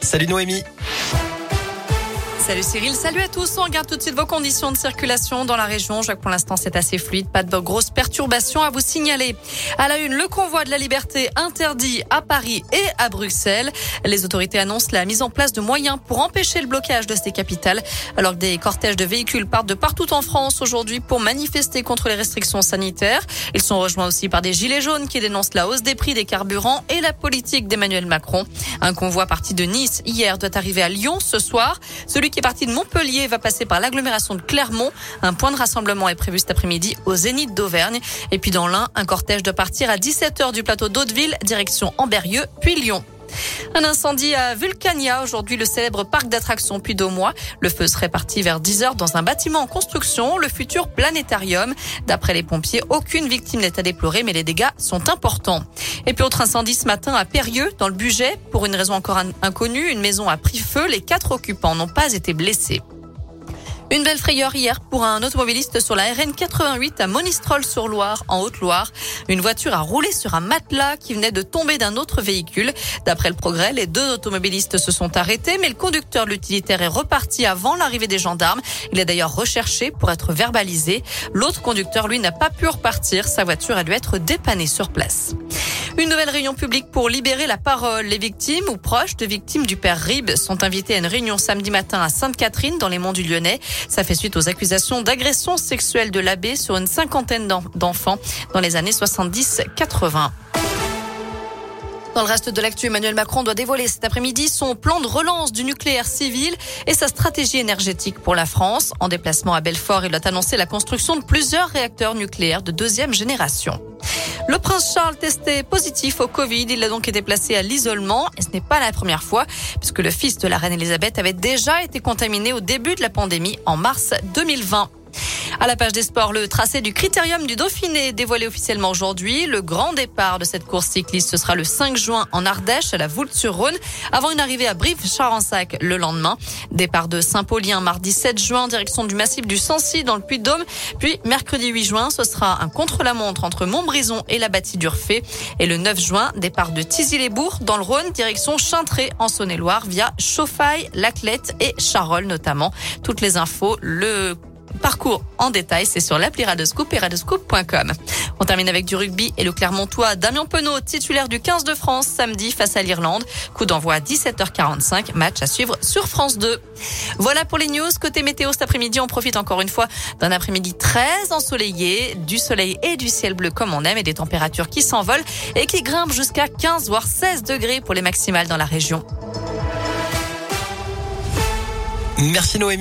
Salut Noémie. Salut Cyril, salut à tous. On regarde tout de suite vos conditions de circulation dans la région. Je vois que pour l'instant c'est assez fluide, pas de grosses perturbations à vous signaler. À la une, le convoi de la liberté interdit à Paris et à Bruxelles. Les autorités annoncent la mise en place de moyens pour empêcher le blocage de ces capitales, alors que des cortèges de véhicules partent de partout en France aujourd'hui pour manifester contre les restrictions sanitaires. Ils sont rejoints aussi par des gilets jaunes qui dénoncent la hausse des prix des carburants et la politique d'Emmanuel Macron. Un convoi parti de Nice hier doit arriver à Lyon ce soir. Celui qui parti de Montpellier va passer par l'agglomération de Clermont. Un point de rassemblement est prévu cet après-midi au Zénith d'Auvergne. Et puis dans l'Ain, un cortège doit partir à 17h du plateau d'Hauteville, direction Amberieux, puis Lyon. Un incendie à Vulcania, aujourd'hui le célèbre parc d'attractions Puy d'Aumois. Le feu serait parti vers 10 heures dans un bâtiment en construction, le futur planétarium. D'après les pompiers, aucune victime n'est à déplorer, mais les dégâts sont importants. Et puis autre incendie ce matin à Périeux, dans le budget. Pour une raison encore inconnue, une maison a pris feu. Les quatre occupants n'ont pas été blessés. Une belle frayeur hier pour un automobiliste sur la RN 88 à Monistrol-sur-Loire, en Haute-Loire. Une voiture a roulé sur un matelas qui venait de tomber d'un autre véhicule. D'après le progrès, les deux automobilistes se sont arrêtés, mais le conducteur de l'utilitaire est reparti avant l'arrivée des gendarmes. Il est d'ailleurs recherché pour être verbalisé. L'autre conducteur, lui, n'a pas pu repartir. Sa voiture a dû être dépannée sur place. Une nouvelle réunion publique pour libérer la parole. Les victimes ou proches de victimes du père Rib sont invités à une réunion samedi matin à Sainte-Catherine dans les monts du Lyonnais. Ça fait suite aux accusations d'agression sexuelle de l'abbé sur une cinquantaine d'enfants dans les années 70-80. Dans le reste de l'actu, Emmanuel Macron doit dévoiler cet après-midi son plan de relance du nucléaire civil et sa stratégie énergétique pour la France. En déplacement à Belfort, il doit annoncer la construction de plusieurs réacteurs nucléaires de deuxième génération. Le prince Charles testé positif au Covid. Il a donc été placé à l'isolement et ce n'est pas la première fois puisque le fils de la reine Elisabeth avait déjà été contaminé au début de la pandémie en mars 2020. À la page des sports, le tracé du critérium du Dauphiné dévoilé officiellement aujourd'hui. Le grand départ de cette course cycliste, ce sera le 5 juin en Ardèche, à la Voulte-sur-Rhône, avant une arrivée à Brive-Charensac le lendemain. Départ de Saint-Paulien mardi 7 juin, direction du massif du Sancy dans le Puy-de-Dôme. Puis mercredi 8 juin, ce sera un contre-la-montre entre Montbrison et la bâtie d'Urfé. Et le 9 juin, départ de Tizy-les-Bourgs dans le Rhône, direction Chintré en Saône-et-Loire via Chauffaille, Laclette et Charolles notamment. Toutes les infos, le Parcours en détail, c'est sur l'appli Radescoop et radescoop.com. On termine avec du rugby et le Clermontois Damien Penaud, titulaire du 15 de France samedi face à l'Irlande. Coup d'envoi à 17h45, match à suivre sur France 2. Voilà pour les news. Côté météo cet après-midi, on profite encore une fois d'un après-midi très ensoleillé, du soleil et du ciel bleu comme on aime et des températures qui s'envolent et qui grimpent jusqu'à 15 voire 16 degrés pour les maximales dans la région. Merci Noémie.